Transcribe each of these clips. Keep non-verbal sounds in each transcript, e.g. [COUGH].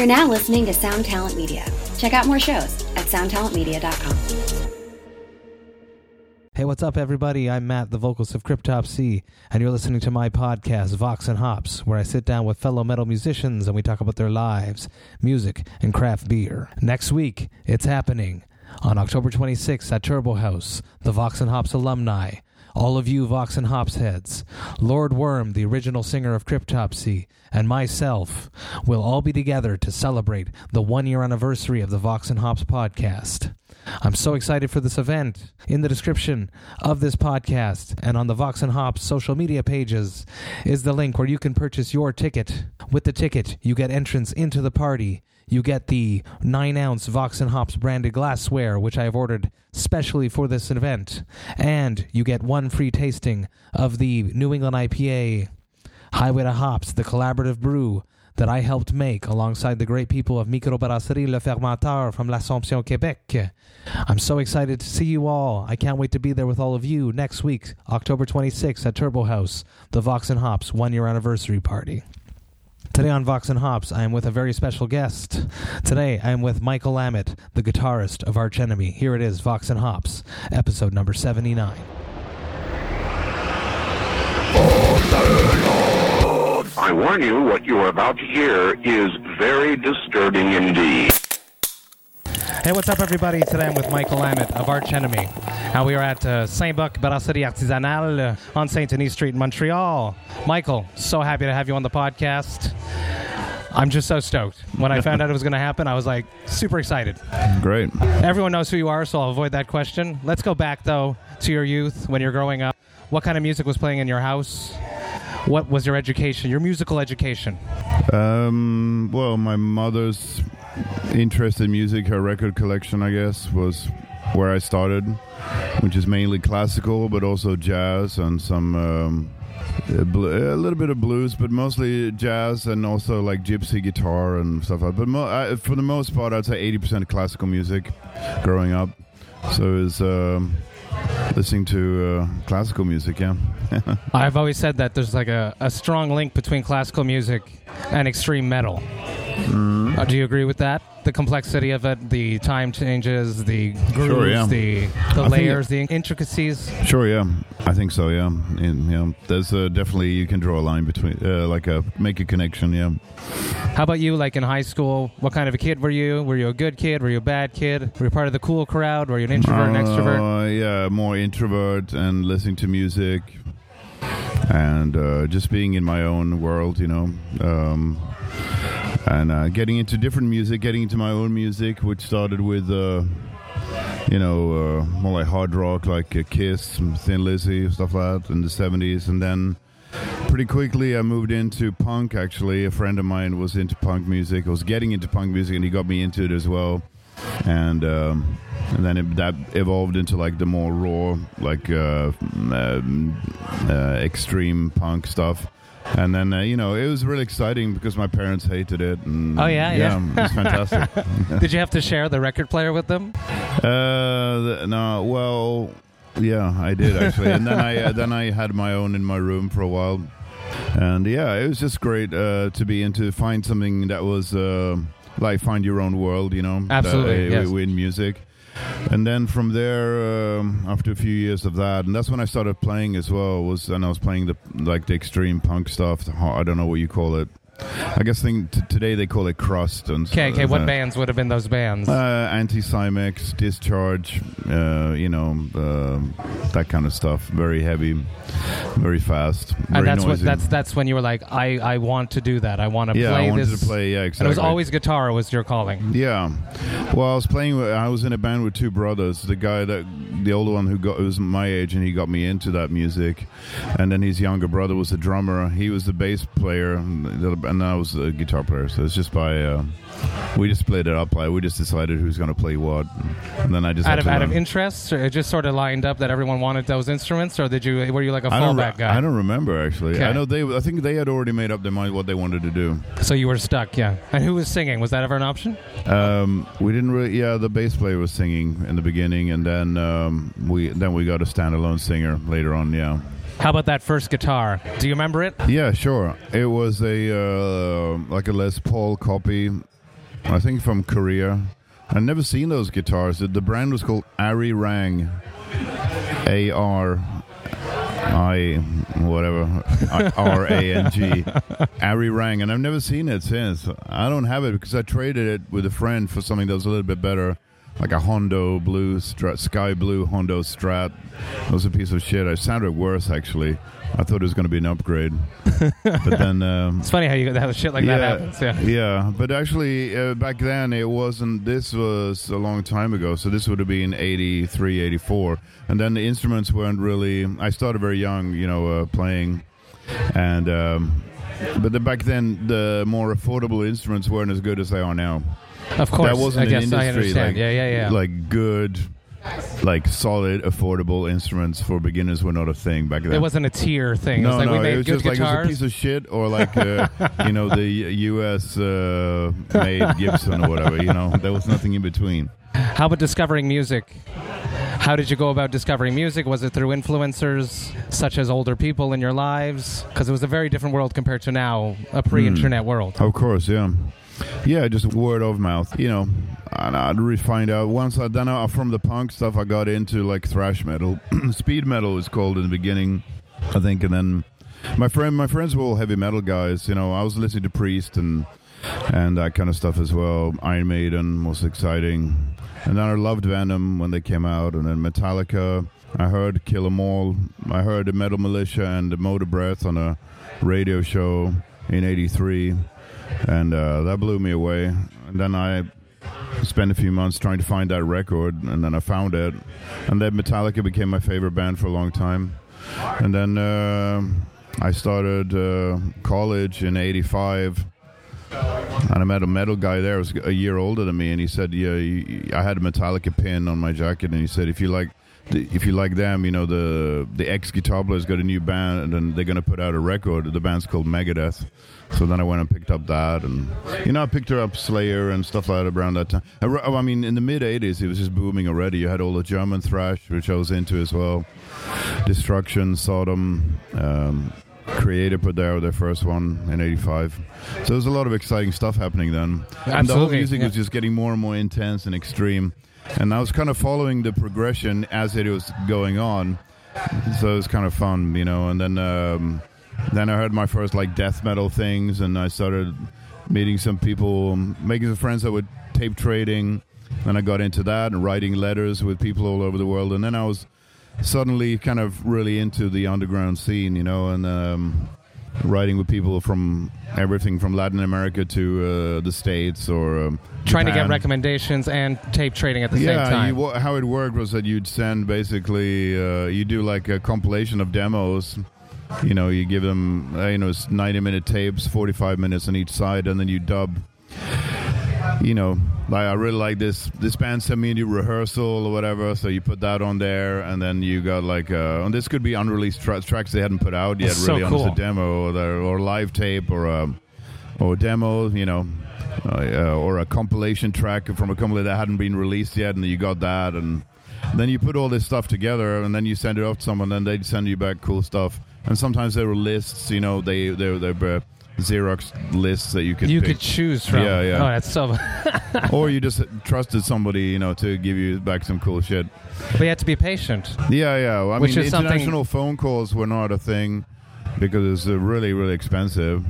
You're now listening to Sound Talent Media. Check out more shows at soundtalentmedia.com. Hey, what's up, everybody? I'm Matt, the vocalist of Cryptopsy, and you're listening to my podcast, Vox and Hops, where I sit down with fellow metal musicians and we talk about their lives, music, and craft beer. Next week, it's happening on October 26th at Turbo Haüs, the Vox and Hops alumni. All of you Vox and Hops heads, Lord Worm, the original singer of Cryptopsy, and myself will all be together to celebrate the one year anniversary of the Vox and Hops podcast. I'm so excited for this event. In the description of this podcast and on the Vox and Hops social media pages is the link where you can purchase your ticket. With the ticket, you get entrance into the party. You get the 9 ounce Vox and Hops branded glassware, which I have ordered specially for this event. And you get one free tasting of the New England IPA Highway to Hops, the collaborative brew that I helped make alongside the great people of Microbrasserie Le Fermentor from L'Assomption, Quebec. I'm so excited to see you all. I can't wait to be there with all of you next week, October 26th at Turbo Haüs, the Vox and Hops one year anniversary party. Today on Vox and Hops, I am with a very special guest. Today, I am with Michael Amott, the guitarist of Arch Enemy. Here it is, Vox and Hops, episode number 79. I warn you, what you are about to hear is very disturbing indeed. Hey, what's up, everybody? Today I'm with Michael Amott of Arch Enemy. Now we are at uh, Saint-Bock Brasserie Artisanale uh, on Saint Denis Street in Montreal. Michael, so happy to have you on the podcast. I'm just so stoked. When I [LAUGHS] found out it was going to happen, I was like super excited. Great. Everyone knows who you are, so I'll avoid that question. Let's go back, though, to your youth when you're growing up. What kind of music was playing in your house? What was your education, your musical education? Um, well, my mother's interest in music, her record collection, I guess, was where I started, which is mainly classical, but also jazz and some. Um, a, a little bit of blues, but mostly jazz and also like gypsy guitar and stuff like that. But mo- I, for the most part, I'd say 80% classical music growing up. So was um, listening to uh, classical music, yeah. [LAUGHS] I've always said that there's like a, a strong link between classical music and extreme metal. Uh, do you agree with that? The complexity of it, the time changes, the grooves, Sure, yeah. the the I layers, the intricacies. Sure, yeah, I think so. Yeah, and, you know, there's uh, definitely you can draw a line between, uh, like a make a connection. Yeah, How about you? Like in high school, what kind of a kid were you? Were you a good kid? Were you a bad kid? Were you part of the cool crowd? Were you an introvert, an extrovert? Uh, yeah, more introvert and listening to music, and uh, just being in my own world, you know, um, and uh, getting into different music, getting into my own music, which started with. Uh, you know, uh, more like hard rock, like uh, Kiss, Thin Lizzy, stuff like that in the 70s. And then pretty quickly I moved into punk, actually. A friend of mine was into punk music, i was getting into punk music, and he got me into it as well. And um, and then it, that evolved into like the more raw, like uh, um, uh, extreme punk stuff. And then uh, you know it was really exciting because my parents hated it. And, Oh, yeah, yeah. it was fantastic. [LAUGHS] Did you have to share the record player with them? Uh, th- no, well, yeah, I did actually, and then I uh, then I had my own in my room for a while, and yeah, it was just great uh, to be into find something that was uh, like find your own world, you know, Absolutely, uh, yes. in music. And then from there, um, after a few years of that, and that's when I started playing as well. Was and I was playing the like the extreme punk stuff. I don't know what you call it. I guess think t- today they call it crust and Okay, okay. What uh, bands would have been those bands? uh, Anti Cimex, discharge, uh, you know, um that kind of stuff. Very heavy, very fast, very and that's What, that's that's when you were like, I, I want to do that. I want to yeah, play I wanted this. to play. Yeah, And exactly. it was always guitar was your calling. Yeah. Well, I was playing. With, I was in a band with two brothers. The guy that the older one who got who was my age, and he got me into that music. And then his younger brother was the drummer. He was the bass player, the- and I was a guitar player. So it's just by uh, we just played it up. Like we just decided who's going to play what, and then I just Out of out of interest, or it just sort of lined up that everyone wanted those instruments, or did you were you like a I don't, fallback re- guy? I don't remember actually. Okay. I know they. I think they had already made up their mind what they wanted to do. So you were stuck, yeah. And who was singing? Was that ever an option? Um, we didn't really. Yeah, the bass player was singing in the beginning, and then um, we then we got a standalone singer later on. Yeah. How about that first guitar? Do you remember it? Yeah, sure. It was a uh, like a Les Paul copy I think from Korea. I've never seen those guitars. The, the brand was called Arirang. A R I whatever R A N G [LAUGHS] Arirang, and I've never seen it since. I don't have it because I traded it with a friend for something that was a little bit better, like a Hondo blue strat, sky blue Hondo Strat. That was a piece of shit. I sounded worse actually. I thought it was going to be an upgrade, [LAUGHS] but then um, It's funny how you how shit like that happens. Yeah. yeah, but actually, uh, back then it wasn't. This was a long time ago, so this would have been 83, 84. And then the instruments weren't really. I started very young, you know, uh, playing. And. Um, but the, back then, the more affordable instruments weren't as good as they are now. Of course. that wasn't I guess an industry. I understand. Like, yeah, yeah, yeah. Like good, like solid, affordable instruments for beginners were not a thing back then. it wasn't a tier thing. it No, was like no, we made it was good just like it was a piece of shit, or like uh, [LAUGHS] you know the U.S. Uh, made Gibson or whatever. You know, there was nothing in between. How about discovering music? How did you go about discovering music? Was it through influencers such as older people in your lives? Because it was a very different world compared to now, a pre-internet world. Of course, yeah, yeah, just word of mouth. You know, and I'd really find out once I then uh, from the punk stuff, I got into like thrash metal, [CLEARS THROAT] speed metal was called in the beginning, I think, and then my friend, my friends were all heavy metal guys. You know, I was listening to Priest and and that kind of stuff as well. Iron Maiden was exciting, and then I loved Venom when they came out, and then Metallica. I heard Kill 'Em All. I heard the Metal Militia and the Motorbreath on a radio show in '83, and uh, that blew me away. And then I spent a few months trying to find that record, and then I found it. And then Metallica became my favorite band for a long time. And then uh, I started uh, college in '85 and I met a metal guy there. He was a year older than me, and he said, "Yeah, I had a Metallica pin on my jacket." And he said, "If you like, if you like them, you know the the ex guitar player's got a new band, and they're gonna put out a record. The band's called Megadeth." So then I went and picked up that, and you know I picked her up Slayer and stuff like that around that time. I, I mean, in the mid '80s, it was just booming already. You had all the German thrash, which I was into as well. Destruction, Sodom. Um, Kreator put out their first one in '85, so there was a lot of exciting stuff happening then. And the whole music yeah. was just getting more and more intense and extreme. And I was kind of following the progression as it was going on, so it was kind of fun, you know. And then um, then I heard my first like death metal things, and I started meeting some people, um, making some friends that were tape trading. Then I got into that and writing letters with people all over the world, and then I was suddenly kind of really into the underground scene, you know, and um, writing with people from everything from Latin America to uh, the States or um, Trying to get recommendations and tape trading at the yeah, same time. You, how it worked was that you'd send basically, uh, you do like a compilation of demos. You know, you give them, uh, you know, it's 90 minute tapes, 45 minutes on each side, and then you dub. You know, like I really like this. This band sent me a new rehearsal or whatever, so you put that on there, and then you got like, uh, and this could be unreleased tra- tracks they hadn't put out yet, That's so really, on a demo or, or live tape or um, or demo, you know, uh, or a compilation track from a company that hadn't been released yet, and you got that, and then you put all this stuff together, and then you send it off to someone, and they'd send you back cool stuff. And sometimes there were lists, you know, they they they were Xerox lists that you could you pick. could choose from. Yeah, yeah. Oh, that's so. [LAUGHS] or you just trusted somebody, you know, to give you back some cool shit. but you had to be patient. Yeah, yeah. I Which mean, is something- international phone calls were not a thing because it's uh, really, really expensive,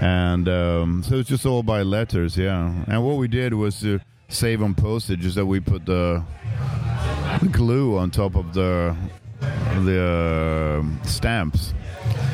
and um, so it's just all by letters. Yeah, and what we did was to save on postage, is that we put the glue on top of the the uh, stamps.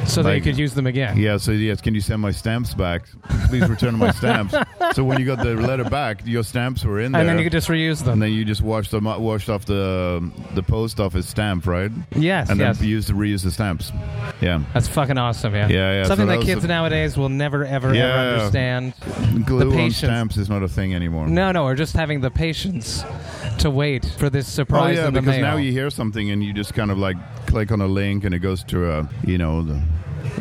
So that you could use them again. Yeah, so yes, can you send my stamps back? Please return my stamps. [LAUGHS] So when you got the letter back, your stamps were in there. And then you could just reuse them. and then you just washed them, washed off the the post office stamp, right? yes, and yes. then use the reuse the stamps. Yeah, That's fucking awesome, yeah. Yeah, yeah, Something so that that kids nowadays will never, ever, Yeah. ever understand. glue on stamps is not a thing anymore. No, no, or just having the patience to wait for this Oh surprise yeah, in the because mail. now you hear something and you just kind of like click on a link and it goes to a you know the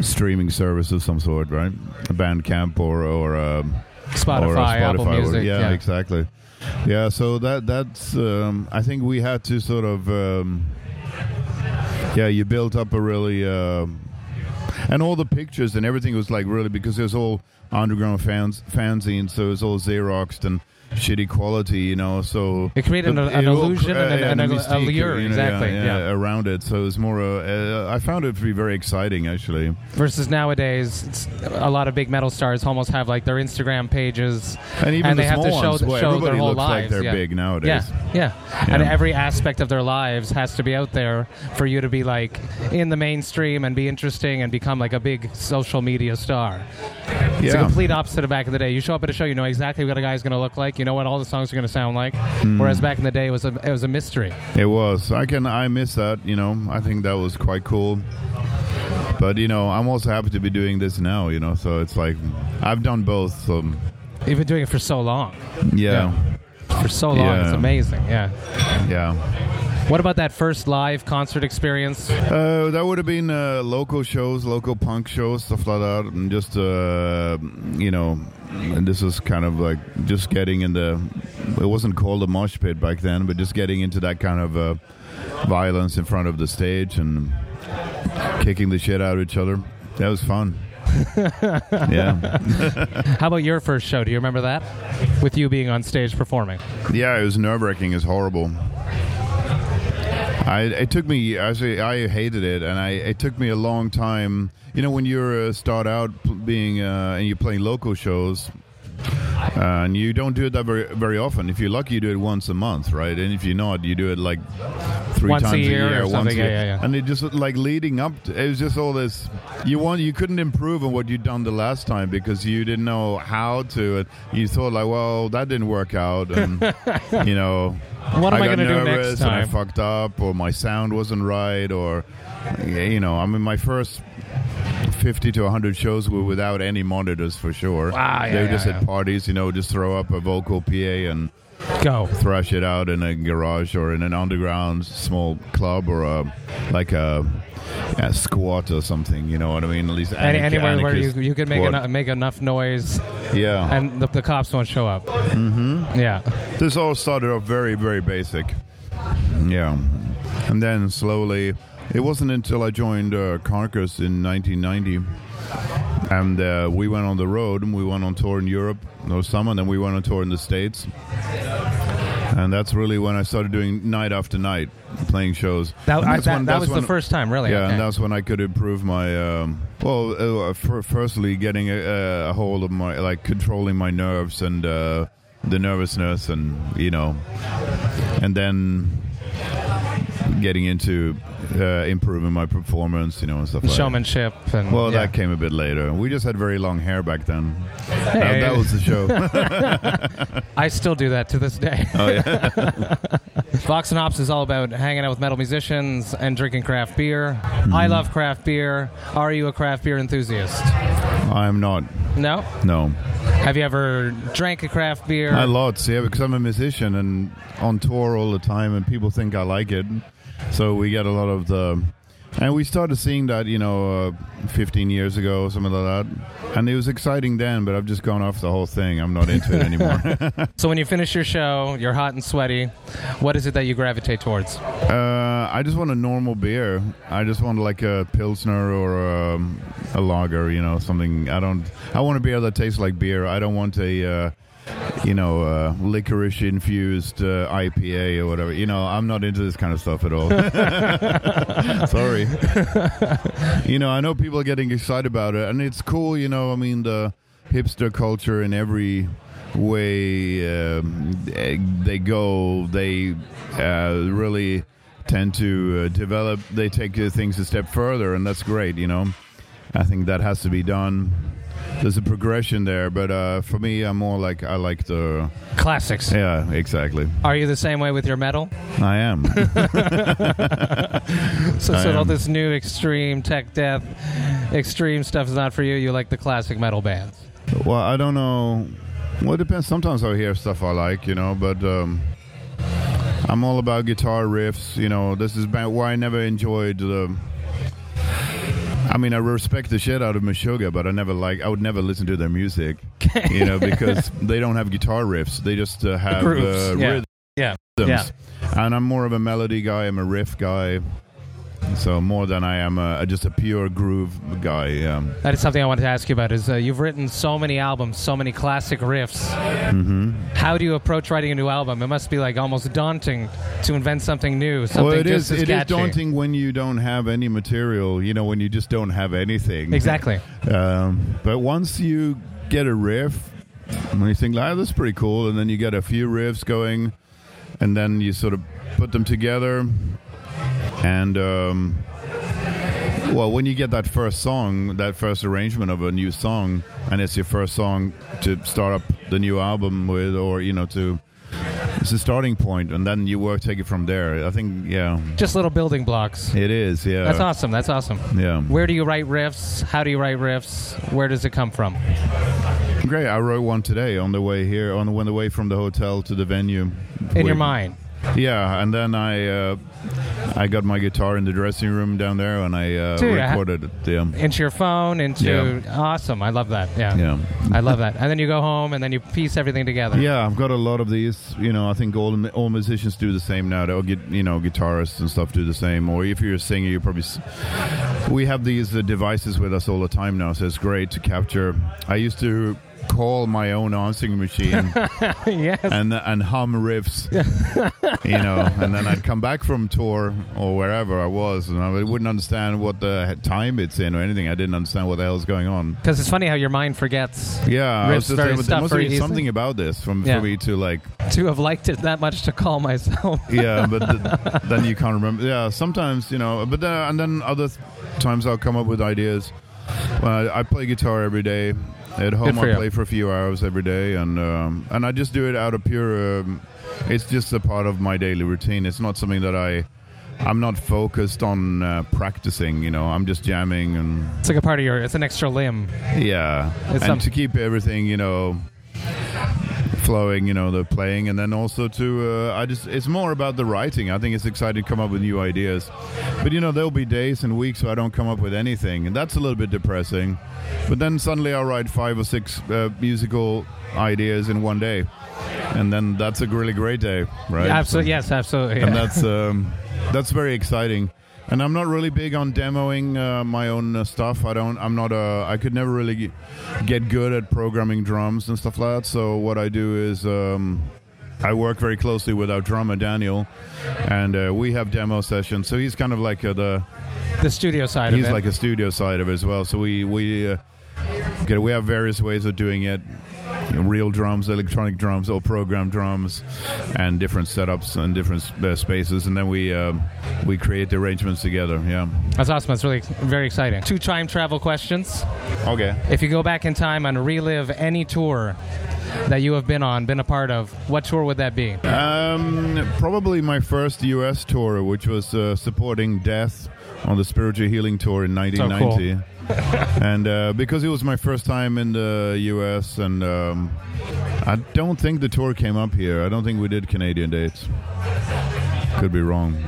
streaming service of some sort, right? A Bandcamp or or um, Spotify, or Spotify Apple or- Music. yeah, yeah. exactly. Yeah, so that that's um, I think we had to sort of um, yeah, you built up a really um and all the pictures and everything was like really because it was all underground fans fanzines, so it was all xeroxed and shitty quality, you know. So It created an- an all illusion cr- and an- yeah, and a a- mystique, allure, you know, exactly, yeah. around it. So it's more. Uh, uh, I found it to be very exciting, actually. Versus nowadays, it's, a lot of big metal stars almost have like their Instagram pages, And even they the have to show, ones, well, show their everybody whole looks lives. like they're yeah. big nowadays. Yeah, yeah, and every aspect of their lives has to be out there for you to be like in the mainstream and be interesting and become like a big social media star. It's a complete opposite of back in the day. You show up at a show, you know exactly what a guy's going to look like. You know what all the songs are going to sound like. Hmm. Whereas back in the day, it was a it was a mystery. It was. I can. I miss that. You know. I think that was quite cool. But you know, I'm also happy to be doing this now. You know, so it's like I've done both. So You've been doing it for so long, yeah, for so long. Yeah. It's amazing. Yeah. yeah. What about that first live concert experience? Uh, that would have been uh, local shows, local punk shows, stuff like that, and just uh, you know, and this was kind of like just getting in the. It wasn't called a mosh pit back then, but just getting into that kind of uh, violence in front of the stage and kicking the shit out of each other. That was fun. [LAUGHS] yeah, How about your first show? Do you remember that? With you being on stage performing. yeah, it was nerve wracking. It's horrible. I, it took me actually I hated it and I it took me a long time you know when you're uh, start out being uh, and you're playing local shows uh, and you don't do it that very very often if you're lucky you do it once a month right and if you're not you do it like three Once a times year or once something, a yeah, year. yeah, yeah. and it just like leading up to, it was just all this you want you couldn't improve on what you'd done the last time because you didn't know how to and you thought like well that didn't work out and [LAUGHS] you know What am I, got going to do next and I fucked up, or my sound wasn't right, or you know, I mean, my first fifty to hundred shows were without any monitors for sure. Wow, yeah, they were yeah, just yeah. at parties, you know, just throw up a vocal PA and Go. thrash it out in a garage or in an underground small club or a like a, a squat or something. You know what I mean? At least Any, anywhere where you, you can make make enough noise yeah. and the, the cops won't show up. Mm-hmm. Yeah. This all started off very, very basic. Yeah. And then slowly, it wasn't until I joined uh, Carcass in 1990. And uh, we went on the road and we went on tour in Europe those summer, and then we went on tour in the States. And that's really when I started doing night after night, playing shows. That, I, that, when- that was the first time, really. yeah, Okay. and that's when I could improve my. Um, well, uh, fir- firstly, getting a, a hold of my like controlling my nerves and uh, the nervousness, and you know, and then getting into uh, improving my performance, you know, and stuff like that. showmanship and Well, yeah. that came a bit later. We just had very long hair back then. Hey, that, that was the show. [LAUGHS] I still do that to this day. oh yeah. [LAUGHS] Vox and Hops is all about hanging out with metal musicians and drinking craft beer. Mm-hmm. I love craft beer. Are you a craft beer enthusiast? I'm not. No. No. Have you ever drank a craft beer? I lots, yeah, because I'm a musician and on tour all the time, and people think I like it. So we get a lot of the, and we started seeing that, you know, uh, 15 years ago, something like that, and it was exciting then. But I've just gone off the whole thing. I'm not into it anymore. [LAUGHS] so when you finish your show, you're hot and sweaty. What is it that you gravitate towards? uh, I just want a normal beer. I just want like a pilsner or um, a lager, you know, something. I don't. I want a beer that tastes like beer. I don't want a. Uh, you know, uh, licorice infused uh, IPA or whatever. You know, I'm not into this kind of stuff at all. [LAUGHS] Sorry. [LAUGHS] you know, I know people are getting excited about it, and it's cool. You know, I mean, the hipster culture in every way um, eh, they go, they uh, really tend to uh, develop. They take things a step further, and that's great. You know, I think that has to be done. There's a progression there, but uh, for me, I'm more like I like the Classics. yeah, exactly. Are you the same way with your metal? I am. [LAUGHS] So, I so all this new extreme tech death, extreme stuff is not for you. You like the classic metal bands. well, I don't know. Well, it depends. Sometimes I hear stuff I like, you know, but um, I'm all about guitar riffs. You know, this is why I never enjoyed the. I mean, I respect the shit out of Meshuggah, but I never like. I would never listen to their music, [LAUGHS] you know, because they don't have guitar riffs. They just uh, have grooves, uh, yeah. rhythms. Yeah. And I'm more of a melody guy. I'm a riff guy. So more than I am a, just a pure groove guy. Yeah. That is something I wanted to ask you about. Is uh, you've written so many albums, so many classic riffs. hmm How do you approach writing a new album? It must be like almost daunting to invent something new, something Well, it just is. It is daunting when you don't have any material. You know, when you just don't have anything. Exactly. [LAUGHS] Um, but once you get a riff, when you think, "Ah, that's pretty cool," and then you get a few riffs going, and then you sort of put them together, and um, well, when you get that first song, that first arrangement of a new song, and it's your first song to start up the new album with, or you know, to it's a starting point, and then you work take it from there. I think, yeah, Just little building blocks. it is. Yeah, That's awesome. That's awesome. Yeah. Where do you write riffs? How do you write riffs? Where does it come from? Great. I wrote one today on the way here, on the, on the way from the hotel to the venue. In your mind. Yeah, and then I uh, I got my guitar in the dressing room down there, and I uh, Dude, recorded it. Yeah, Into your phone, into awesome. I love that. Yeah. yeah, I love that. And then you go home and then you piece everything together. yeah. I've got a lot of these. You know, I think all all musicians do the same now. They'll get you know guitarists and stuff do the same. Or if you're a singer, you probably. S- we have these uh, devices with us all the time now, so it's great to capture. I used to call my own answering machine [LAUGHS] yes. and and hum riffs, [LAUGHS] you know, and then I'd come back from tour or wherever I was, and I wouldn't understand what the time it's in or anything. I didn't understand what the hell's going on. Because it's funny how your mind forgets Yeah, I was Riffs just very saying, there must be something about this from Yeah. for me to like, to have liked it that much to call myself. [LAUGHS] yeah, but th- then you can't remember. Yeah, sometimes you know, but then and then other th- times I'll come up with ideas. Well, I play guitar every day. At home, I you. play for a few hours every day, and um, and I just do it out of pure. Um, it's just a part of my daily routine. It's not something that I. I'm not focused on uh, practicing. You know, I'm just jamming and It's like a part of your. It's an extra limb. yeah, It's and to keep everything, you know, flowing, you know, the playing, and then also to, uh, I just, it's more about the writing. I think it's exciting to come up with new ideas, but you know, there'll be days and weeks where I don't come up with anything, and that's a little bit depressing. But then suddenly I'll write five or six uh, musical ideas in one day, and then that's a really great day, right? Absolutely. Yes. Absolutely. and that's um, that's very exciting. And I'm not really big on demoing uh, my own uh, stuff. I don't. I'm not a. I could never really get, good at programming drums and stuff like that. So what I do is um, I work very closely with our drummer Daniel, and uh, we have demo sessions. So he's kind of like uh, the the studio side he's of it. He's like a studio side of it as well. So we we uh, get, we have various ways of doing it. You know, real drums, electronic drums, or program drums, and different setups and different uh, spaces, and then we um, we create the arrangements together. Yeah. That's awesome. That's really very exciting. Two time travel questions. Okay. If you go back in time and relive any tour that you have been on, been a part of, what tour would that be? Um, probably my first U.S. tour, which was uh, supporting Death on the Spiritual Healing Tour in 1990. [LAUGHS] and uh, because it was my first time in the U.S., and um, I don't think the tour came up here. I don't think we did Canadian dates. Could be wrong.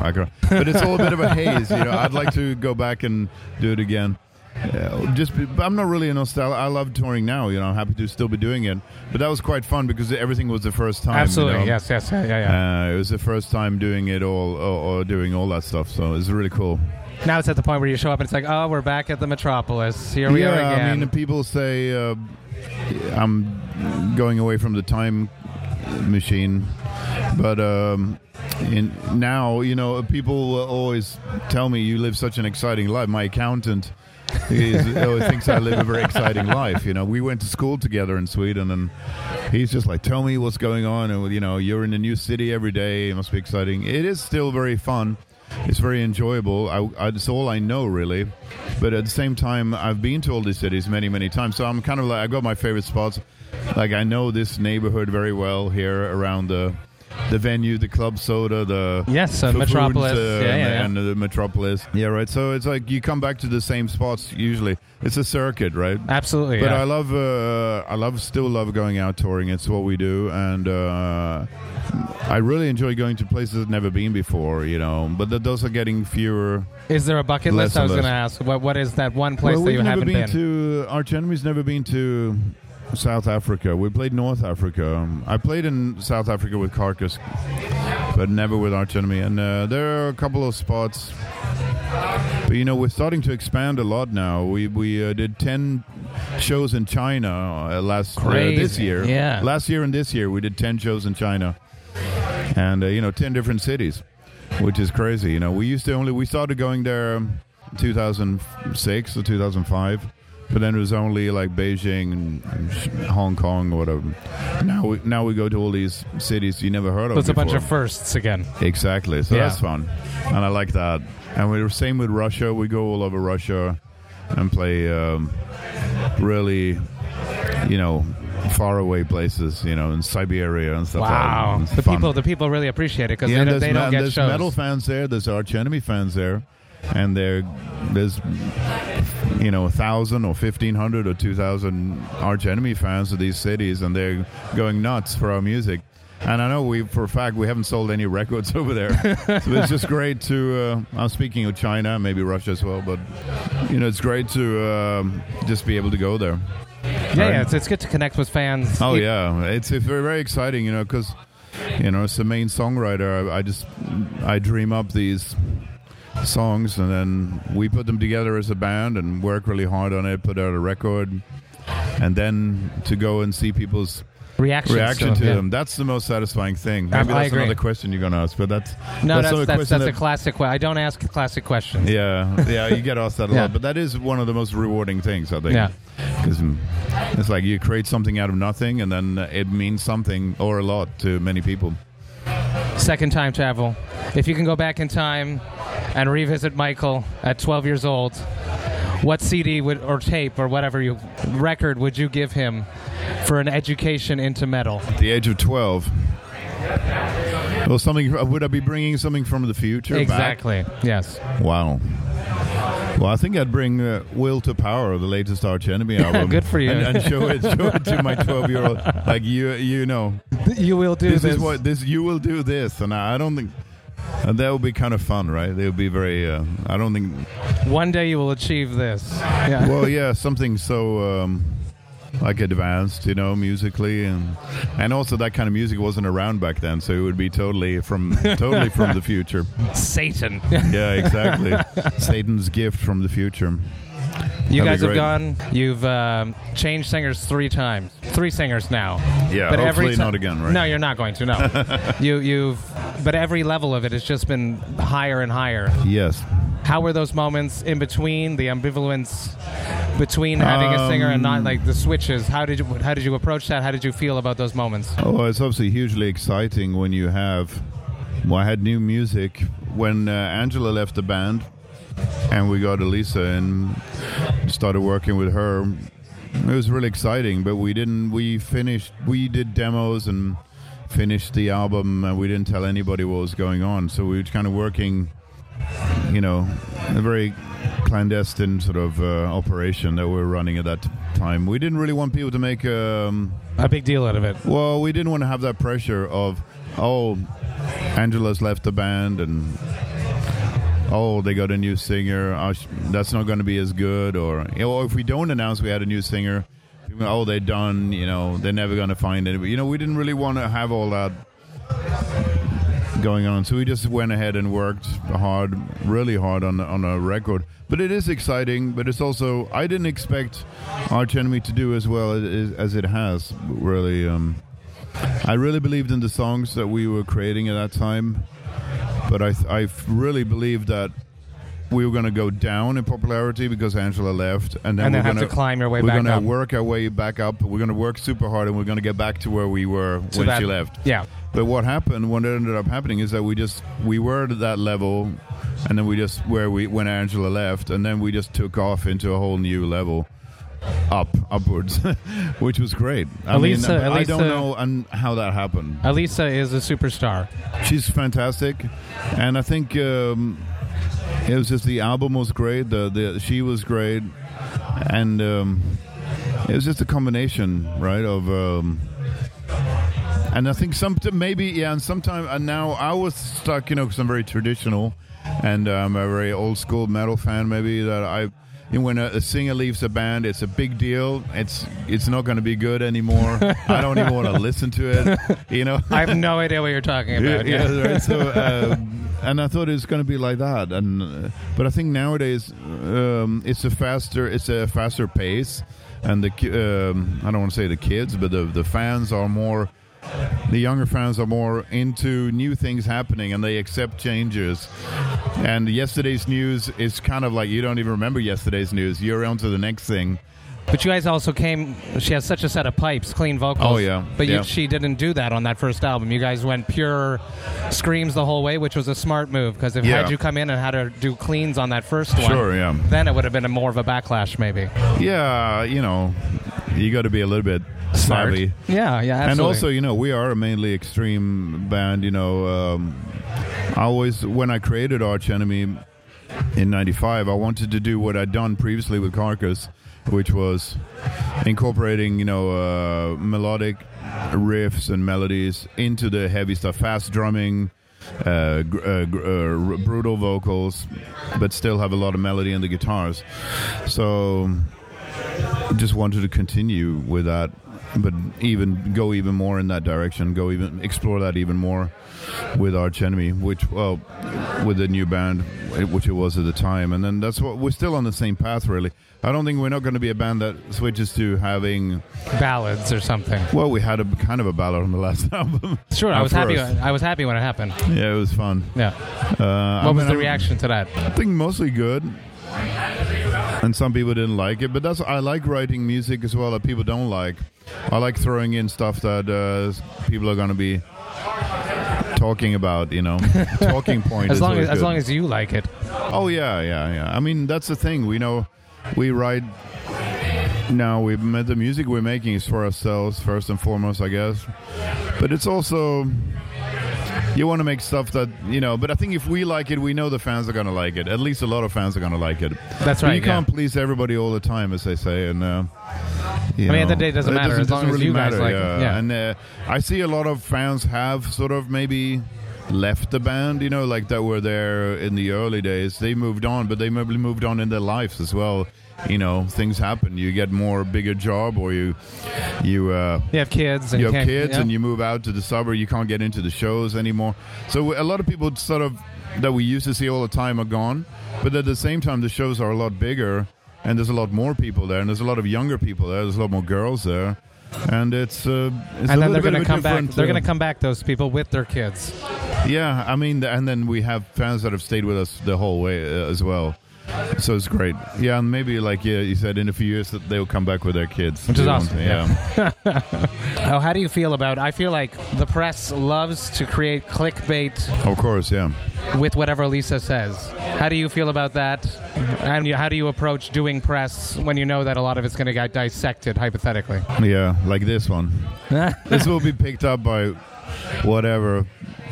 But it's all a bit of a [LAUGHS] haze. You know, I'd like to go back and do it again. Uh, just, be, I'm not really a nostalgic. I love touring now. You know, I'm happy to still be doing it. But that was quite fun because everything was the first time. you Absolutely. know. Yes. Yes. Yeah. Yeah. yeah. Uh, it was the first time doing it all, or, or doing all that stuff. So it's really cool. Now it's at the point where you show up and it's like, oh, we're back at the Metropolis. Here we yeah, are again. I mean, people say uh, I'm going away from the time machine, but um, in now, you know, people always tell me you live such an exciting life. My accountant. is, [LAUGHS] always thinks I live a very exciting life. You know, we went to school together in Sweden, and he's just like, "Tell me what's going on." And you know, you're in a new city every day. It must be exciting. It is still very fun. It's very enjoyable. I, it's all I know, really. But at the same time, I've been to all these cities many, many times. So I'm kind of like, I've got my favorite spots. Like I know this neighborhood very well here around the the venue, the club soda, the Yes, uh, Metropolis. uh, Yeah, and, yeah, and the Metropolis. Yeah, right. So it's like you come back to the same spots usually. It's a circuit, right? Absolutely. But. I love, uh, I love, still love going out touring. It's what we do, and uh, I really enjoy going to places I've never been before. You know, but th- those are getting fewer. is there a bucket list? I was going to ask. What What is that one place well, that you haven't been, been? to. Arch Enemy's never been to South Africa. We played North Africa. Um, I played in South Africa with Carcass but never with Arch Enemy. And uh, there are a couple of spots. But you know, we're starting to expand a lot now. We we uh, did ten shows in China uh, last uh, this year. yeah. last year and this year we did ten shows in China, and uh, you know, ten different cities, which is crazy. You know, we used to only we started going there um, 2006 or 2005. But then it was only like Beijing and, and Hong Kong or whatever. Now we now we go to all these cities you never heard of. It's a bunch of firsts again. Exactly. So Yeah. that's fun, and I like that. And we're same with Russia. We go all over Russia and play um, really, you know, far away places. You know, in Siberia and stuff. like Wow, that. The fun. people the people really appreciate it because yeah, they, there's, don't- they don't get there's shows. metal fans there. There's Arch Enemy fans there, and there there's you know a thousand or fifteen hundred or two thousand Arch Enemy fans of these cities, and they're going nuts for our music. And I know we, for a fact, we haven't sold any records [LAUGHS] over there. so it's just great to. Uh, I'm speaking of China, maybe Russia as well, but you know, it's great to um, just be able to go there. yeah, yeah, it's, it's good to connect with fans. Oh yeah, it's, it's very very exciting, you know, because you know as the main songwriter, I, I just I dream up these songs and then we put them together as a band and work really hard on it, put out a record, and then to go and see people's reaction, reaction to yeah. them. That's the most satisfying thing. Maybe I that's agree. another question you're gonna ask, but that's No, that's that's a that's, question a classic. que- I don't ask classic questions. yeah, yeah, you get asked that a [LAUGHS] Yeah. lot, but that is one of the most rewarding things I think. Yeah. because mm, it's like you create something out of nothing, and then it means something or a lot to many people. Second time travel. If you can go back in time and revisit Michael at 12 years old, what CD would or tape or whatever you record would you give him for an education into metal? At the age of twelve. Well, something would I be bringing something from the future? back? Exactly. Yes. Wow. Well, I think I'd bring uh, "Will to Power," the latest Arch Enemy [LAUGHS] album. Good for you. And, and show it, show it to my twelve-year-old. [LAUGHS] Like you, you know, You will do this, this. is what this. You will do this, and I, I don't think. And that would be kind of fun, right? They would be very. Uh, I don't think. One day you will achieve this. Yeah. Well, yeah, something so um, like advanced, you know, musically, and and also that kind of music wasn't around back then, so it would be totally from totally from the future. [LAUGHS] Satan. Yeah, exactly. Satan's gift from the future. You That'd guys have gone. You've um, changed singers three times. Three singers now. Yeah, but hopefully every ti- not again, right? No, you're not going to. No. [LAUGHS] you you've. But every level of it has just been higher and higher. Yes. How were those moments in between the ambivalence between having a singer and not Um, like the switches? How did you how did you approach that? How did you feel about those moments? Oh, it's obviously hugely exciting when you have. Well, I had new music when uh, Angela left the band, and we got Elisa and started working with her. It was really exciting, but we didn't. We finished. We did demos and finished the album, and we didn't tell anybody what was going on. So we were kind of working, you know, a very clandestine sort of uh, operation that we were running at that time. We didn't really want people to make. Um, A big deal out of it. well, we didn't want to have that pressure of, oh, Angela's left the band and oh, they got a new singer. Oh, that's not going to be as good. Or, know, if we don't announce we had a new singer, oh, they're done. You know, they're never going to find anybody. You know, we didn't really want to have all that going on. So we just went ahead and worked hard, really hard on on a record. But it is exciting. But it's also I didn't expect Arch Enemy to do as well as, as it has. Really, um, I really believed in the songs that we were creating at that time. But I I really believe that. We were going to go down in popularity because Angela left, and then And then we're gonna, climb your way back up. we're gonna work our way back up. We're going to work super hard, and we're going to get back to where we were So when that- she left. Yeah. But what happened, what ended up happening, is that we just we were at that level, and then we just where we when Angela left, and then we just took off into a whole new level, up upwards, [LAUGHS] which was great. I Alissa- mean, I don't know un, how that happened. Alissa is a superstar. She's fantastic, and I think um, it was just the album was great. The the she was great, and um, it was just a combination, right? Of um, and I think some maybe yeah, and sometimes and now I was stuck, you know, because I'm very traditional, and I'm a very old school metal fan. Maybe that I and when a, a singer leaves a band, it's a big deal. It's it's not going to be good anymore. I don't even want to [LAUGHS] listen to it. You know, I have no idea what you're talking about. yeah, right. So, uh, [LAUGHS] and I thought it was going to be like that, and uh, but I think nowadays um, it's a faster, it's a faster pace, and the um, I don't want to say the kids, but the the fans are more. The younger fans are more into new things happening and they accept changes. And yesterday's news is kind of like you don't even remember yesterday's news. You're on to the next thing. But you guys also came. She has such a set of pipes, clean vocals. Oh, yeah. But you, Yeah. she didn't do that on that first album. You guys went pure screams the whole way, which was a smart move because if Yeah. had you come in and had her do cleans on that first one, Sure, yeah. then it would have been a more of a backlash, maybe. Yeah, you know, you got to be a little bit savvy. Yeah, yeah, absolutely. And also, you know, we are a mainly extreme band. You know, um, I always when I created Arch Enemy in '95, I wanted to do what I'd done previously with Carcass, which was incorporating, you know, uh, melodic riffs and melodies into the heavy stuff, fast drumming. Uh, gr- uh, gr- uh, r- brutal vocals, but still have a lot of melody in the guitars. So just wanted to continue with that, but even go even more in that direction. Go even explore that even more with Arch Enemy, which well, with the new band, which it was at the time, and then that's what we're still on the same path. Really, I don't think we're not going to be a band that switches to having. ballads or something. Well, we had a kind of a ballad on the last [LAUGHS] album. Sure, I was happy. us. I was happy when it happened. Yeah, it was fun. Yeah. Uh, What I was mean, the reaction to that? I think mostly good. [LAUGHS] And some people didn't like it, but that's I like writing music as well that people don't like. I like throwing in stuff that uh, people are going to be talking about. You know, [LAUGHS] talking point. As long as as good. long as you like it. Oh yeah, yeah, yeah. I mean, that's the thing. We know we write. Now we the music we're making is for ourselves first and foremost, I guess. But it's also you want to make stuff that you know. But I think if we like it, we know the fans are going to like it. At least a lot of fans are going to like it. That's But right. you can't please everybody all the time, as they say, and. Uh, I mean, at the day, it doesn't matter, as long as you guys like it, yeah. And uh, I see a lot of fans have sort of maybe left the band, you know, like that were there in the early days. They moved on, but they maybe moved on in their lives as well. You know, things happen. You get more bigger job, or you you uh, You have kids and you have kids, yeah. and you move out to the suburb. You can't get into the shows anymore. So a lot of people sort of that we used to see all the time are gone. But at the same time, the shows are a lot bigger, and there's a lot more people there, and there's a lot of younger people there. There's a lot more girls there, and it's uh, it's a and then they're going to come back. They're uh, going to come back. Those people with their kids. yeah, I mean, and then we have fans that have stayed with us the whole way uh, as well. So it's great. Yeah, and maybe like yeah, you said in a few years that they'll come back with their kids, Which is awesome, Yeah. Oh, [LAUGHS] how do you feel about? I feel like the press loves to create clickbait of course, yeah. with whatever Lisa says. How do you feel about that? And how do you approach doing press when you know that a lot of it's going to get dissected hypothetically? Yeah, like this one. [LAUGHS] this will be picked up by whatever,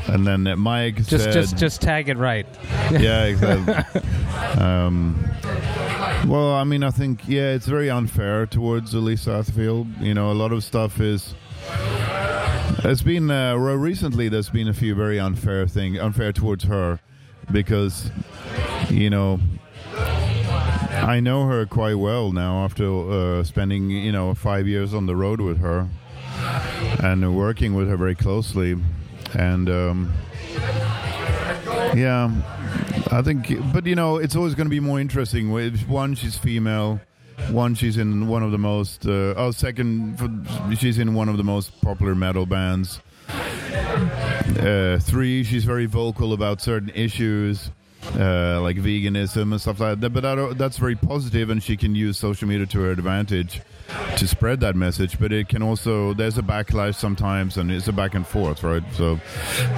and then Mike Just, said, just, just tag it right. [LAUGHS] yeah, exactly. um, well, I mean, I think yeah, it's very unfair towards Elise Sathfield. You know, a lot of stuff is. It's been uh, recently. There's been a few very unfair thing, unfair towards her, because you know I know her quite well now after uh, spending you know five years on the road with her and working with her very closely, and um, yeah, I think. But you know, it's always going to be more interesting. With one, she's female. One, she's in one of the most. Uh, oh, second, she's in one of the most popular metal bands. Uh, three, she's very vocal about certain issues, uh, like veganism and stuff like that. But that, that's very positive, and she can use social media to her advantage to spread that message. But it can also there's a backlash sometimes, and it's a back and forth, right? So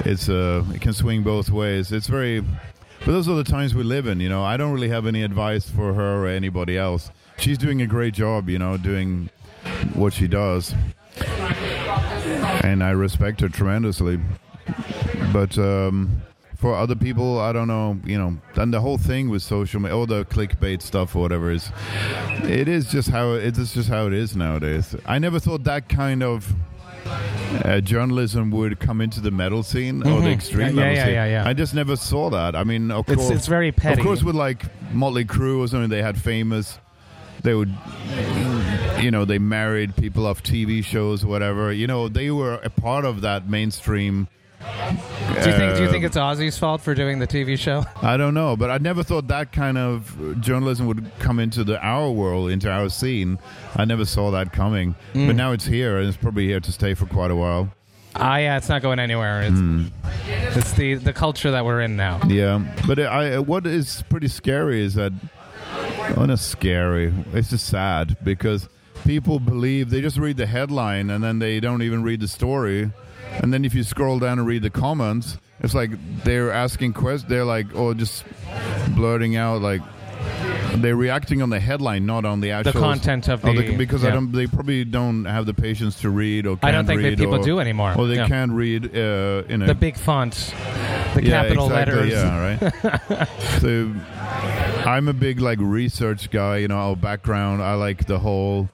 it's uh, it can swing both ways. It's very. But those are the times we live in. You know, I don't really have any advice for her or anybody else. She's doing a great job. You know, doing what she does, and I respect her tremendously. But um, for other people, I don't know. You know, and the whole thing with social media, all the clickbait stuff or whatever is, it is just how it is just how it is nowadays. I never thought that kind of uh, journalism would come into the metal scene or the Mhm. extreme Yeah, metal yeah, scene. yeah, yeah. I just never saw that. I mean, of It's- course, it's very petty. Of course, with like Motley Crue or something, they had famous. They would, you know, they married people off TV shows or whatever. You know, they were a part of that mainstream. Do you think? Do you uh, think it's Ozzy's fault for doing the TV show? [LAUGHS] I don't know, but I never thought that kind of journalism would come into the our world, into our scene. I never saw that coming, Mm. but now it's here, and it's probably here to stay for quite a while. Ah, yeah, it's not going anywhere. It's, Hmm. it's the the culture that we're in now. Yeah, but I what is pretty scary is that, oh, not scary. It's just sad because people believe they just read the headline and then they don't even read the story, and then if you scroll down and read the comments, it's like they're asking questions. They're like, or just blurting out like. They're reacting on the headline, not on the actual the content of oh, the- because I don't. They probably don't have the patience to read or. Can't I don't think that read people or, do anymore. Or they Yeah. can't read. Uh, you know, The big fonts, the yeah, capital exactly, letters. Yeah, right. [LAUGHS] so I'm a big like research guy. You know, our background. I like the whole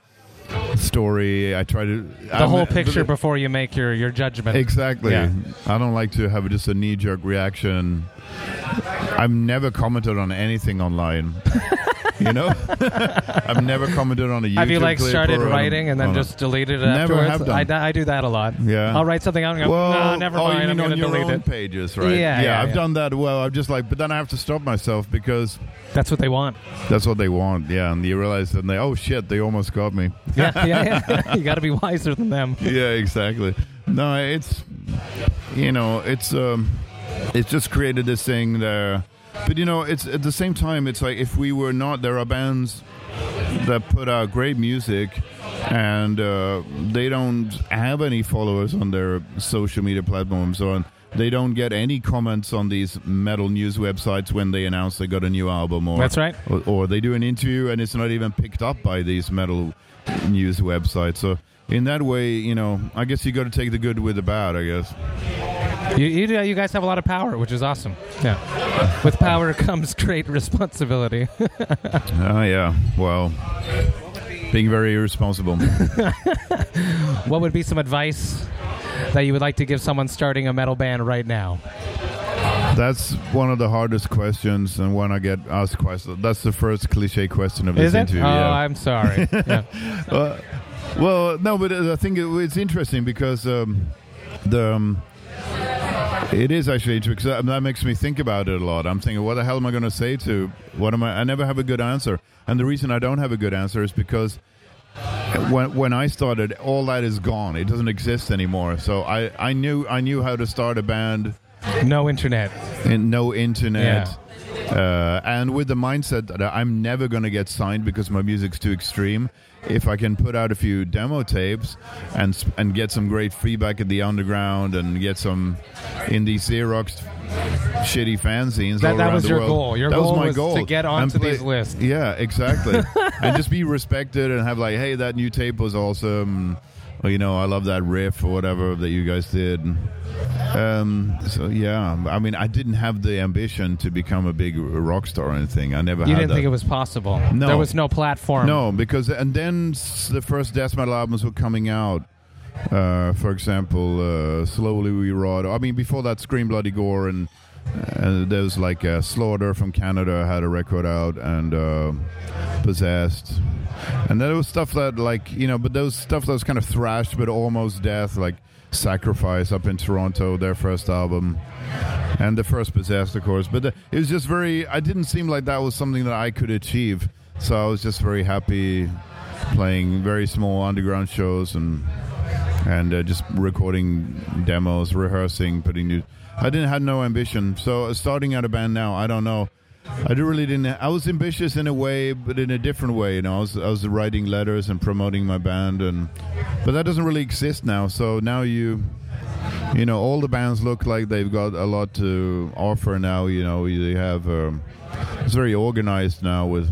story. I try to The whole picture before you make your, your judgment. Exactly. Yeah. I don't like to have just a knee jerk reaction. I've never commented on anything online. [LAUGHS] you know, [LAUGHS] I've never commented on a YouTube. Have you like clip started or on a- writing and then on a- just deleted it Never afterwards? have done. I, I do that a lot. Yeah. I'll write something out and go, Well, no, never oh, mind. you I'm mean going on to your delete own it. pages, right? Yeah, yeah, I've yeah. done that. Well, I'm just like, but then I have to stop myself because That's what they want. that's what they want. Yeah, and you realize that they, oh shit, they almost got me. [LAUGHS] Yeah, yeah, yeah. [LAUGHS] you got to be wiser than them. yeah, exactly. No, it's you know, it's um, it's just created this thing there. But you know, it's at the same time, it's like if we were not, there are bands that put out great music, and uh, they don't have any followers on their social media platforms or. They don't get any comments on these metal news websites when they announce they got a new album, or That's right. or, or they do an interview and it's not even picked up by these metal news websites. So in that way, you know, I guess you got to take the good with the bad. I guess. You, you, you guys have a lot of power, which is awesome. Yeah. With power [LAUGHS] comes great responsibility. [LAUGHS] Ah, yeah. Well, being very irresponsible. [LAUGHS] what would be some advice that you would like to give someone starting a metal band right now? That's one of the hardest questions, and when I get asked questions, that's the first cliche question of this it? interview. oh, yeah. I'm sorry. Yeah. Uh, well, no, but uh, I think it, it's interesting because um, the um, it is actually interesting. 'cause That, that makes me think about it a lot. I'm thinking, what the hell am I going to say to? What am I? I never have a good answer, and the reason I don't have a good answer is because when when I started, all that is gone. It doesn't exist anymore. So I, I knew I knew how to start a band no internet. and no internet. Uh, and with the mindset that I'm never going to get signed because my music's too extreme, if I can put out a few demo tapes and and get some great feedback at the underground and get some indie Xerox shitty fanzines That- all that around was the your world. goal. Your that goal was my was goal to get onto play- these lists. Yeah, exactly. [LAUGHS] and just be respected and have like, hey, that new tape was awesome. Or, you know, I love that riff or whatever that you guys did. Um, so yeah, I mean, I didn't have the ambition to become a big rock star or anything. I never You had didn't that. think it was possible. No. There was no platform. No, because and then the first death metal albums were coming out. Uh, for example, uh, slowly we rot. I mean, before that, Scream Bloody Gore and uh, there was like uh, Slaughter from Canada had a record out and uh, Possessed, and there was stuff that like you know, but those stuff that was kind of thrashed but almost death, like Sacrifice up in Toronto, their first album and the first possessed of course but it was just very i didn't seem like that was something that i could achieve. So i was just very happy playing very small underground shows and and uh, just recording demos rehearsing putting new i didn't had no ambition. So uh, starting out a band now i don't know I do really didn't. I was ambitious in a way, but in a different way. You know, I was I was writing letters and promoting my band, and but that doesn't really exist now. So now you you know all the bands look like they've got a lot to offer now you know they have um, it's very organized now with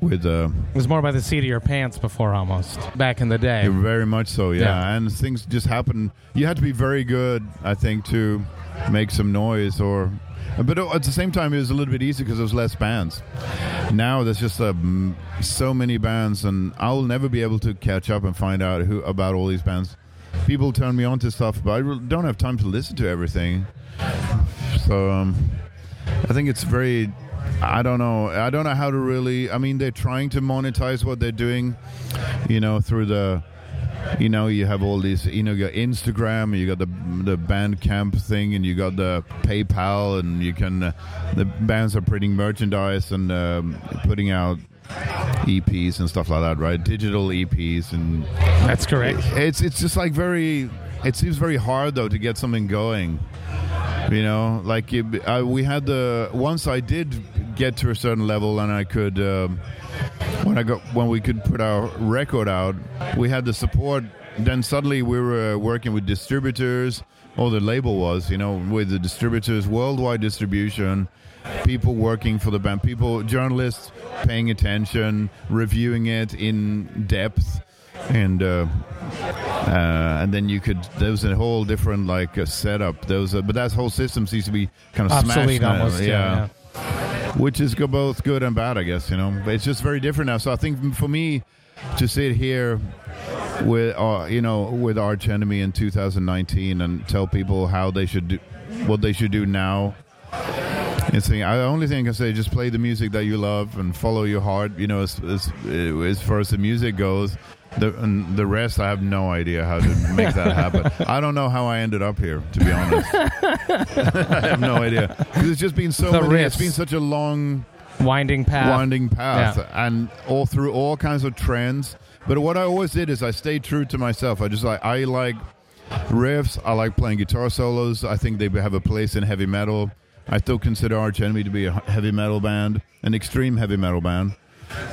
with uh, It was more by the seat of your pants before, almost back in the day. very much so yeah. Yeah. and things just happen you had to be very good i think to make some noise or but at the same time it was a little bit easier because there was less bands now there's just um, so many bands and i'll never be able to catch up and find out who about all these bands people turn me on to stuff, but I don't have time to listen to everything. So um, I think it's very. I don't know. I don't know how to really. I mean, they're trying to monetize what they're doing, you know, through the. You know, you have all these. You know, you got Instagram, you got the the Bandcamp thing, and you got the PayPal, and you can. Uh, the bands are printing merchandise and um, putting out EPs and stuff like that, right? Digital EPs and That's correct. it's it's just like very. It seems very hard though to get something going. You know, like it, I, we had the once I did get to a certain level and I could um, when I got when we could put our record out, we had the support. Then suddenly we were working with distributors. All the label was, you know, with the distributors, worldwide distribution, people working for the band, people, journalists paying attention, reviewing it in depth, and uh, uh, and then you could. There was a whole different like uh, setup. There was, a, but that whole system seems to be kind of Obsolete smashed almost. Yeah. Which is both good and bad, I guess. You know, but it's just very different now. So I think for me to sit here with uh, you know with Arch Enemy in 2019 and tell people how they should do what they should do now. It's the only thing I can say just play the music that you love and follow your heart. You know, as as, as far as the music goes. The and the rest, I have no idea how to make that happen. [LAUGHS] I don't know how I ended up here, to be honest. [LAUGHS] [LAUGHS] I have no idea it's just been so many. It's been such a long Winding path. winding path Yeah. and all through all kinds of trends. But what I always did is I stayed true to myself. I just like I like riffs. I like playing guitar solos. I think they have a place in heavy metal. I still consider Arch Enemy to be a heavy metal band, an extreme heavy metal band.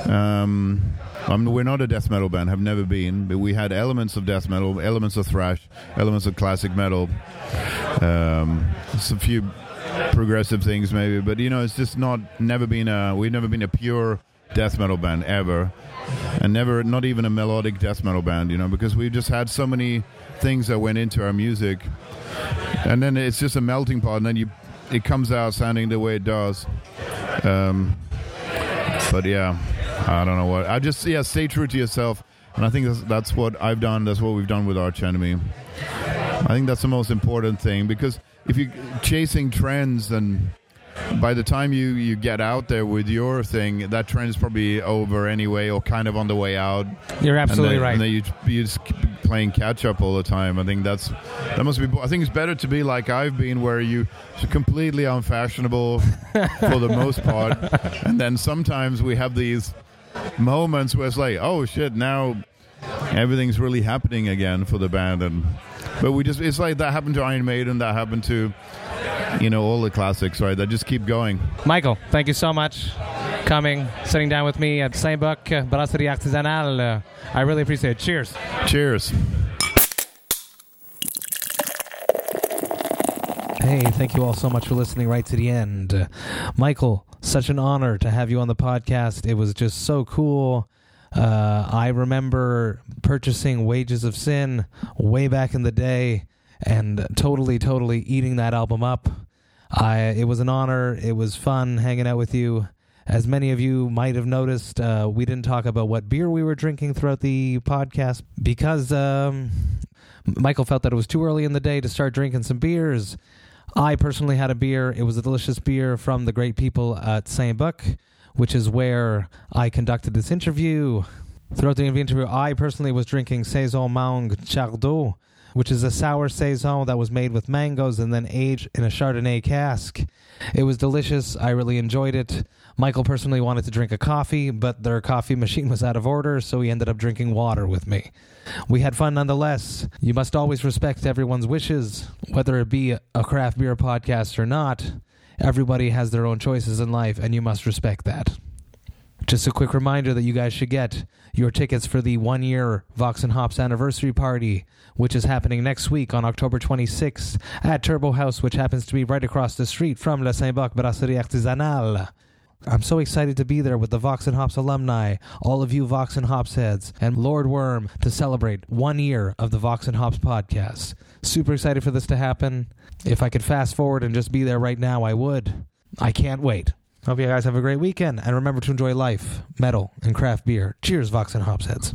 Um, We're not a death metal band, have never been, but we had elements of death metal, elements of thrash, elements of classic metal, um, a few progressive things maybe, but you know, it's just not never been a we've never been a pure death metal band ever, and never not even a melodic death metal band, you know, because we've just had so many things that went into our music, and then it's just a melting pot, and then you it comes out sounding the way it does. Um, but yeah, I don't know what. I just yeah, stay true to yourself, and I think that's, that's what I've done. That's what we've done with Arch Enemy. I think that's the most important thing because if you're chasing trends, then by the time you, you get out there with your thing, that trend is probably over anyway, or kind of on the way out. You're absolutely and then, right. And then you you just keep playing catch up all the time. I think that's that must be. I think it's better to be like I've been, where you completely unfashionable [LAUGHS] for the most part, and then sometimes we have these moments where it's like, oh shit, now everything's really happening again for the band, and but we just it's like that happened to Iron Maiden, that happened to you know all the classics, right? That just keep going. Michael, thank you so much. Coming, sitting down with me at Saint-Bock uh, Brasserie Artisanale. I really appreciate it. Cheers. Cheers. Hey, thank you all so much for listening right to the end. Michael, such an honor to have you on the podcast. It was just so cool. Uh, I remember purchasing Wages of Sin way back in the day and totally, totally eating that album up. I, it was an honor. It was fun hanging out with you. As many of you might have noticed, uh, we didn't talk about what beer we were drinking throughout the podcast because um, Michael felt that it was too early in the day to start drinking some beers. I personally had a beer. It was a delicious beer from the great people at Saint-Bock, which is where I conducted this interview. Throughout the interview, I personally was drinking Saison Mang Chardot, which is a sour Saison that was made with mangoes and then aged in a Chardonnay cask. It was delicious. I really enjoyed it. Michael personally wanted to drink a coffee, but their coffee machine was out of order, so he ended up drinking water with me. We had fun nonetheless. You must always respect everyone's wishes, whether it be a craft beer podcast or not. Everybody has their own choices in life, and you must respect that. Just a quick reminder that you guys should get your tickets for the one year Vox and Hops anniversary party, which is happening next week on October 26th at Turbo Haüs, which happens to be right across the street from La Saint-Bock Brasserie Artisanale. I'm so excited to be there with the Vox and Hops alumni, all of you Vox and Hops heads, and Lord Worm to celebrate one year of the Vox and Hops podcast. Super excited for this to happen. If I could fast forward and just be there right now, I would. I can't wait. Hope you guys have a great weekend, and remember to enjoy life, metal, and craft beer. Cheers, Vox and Hops heads.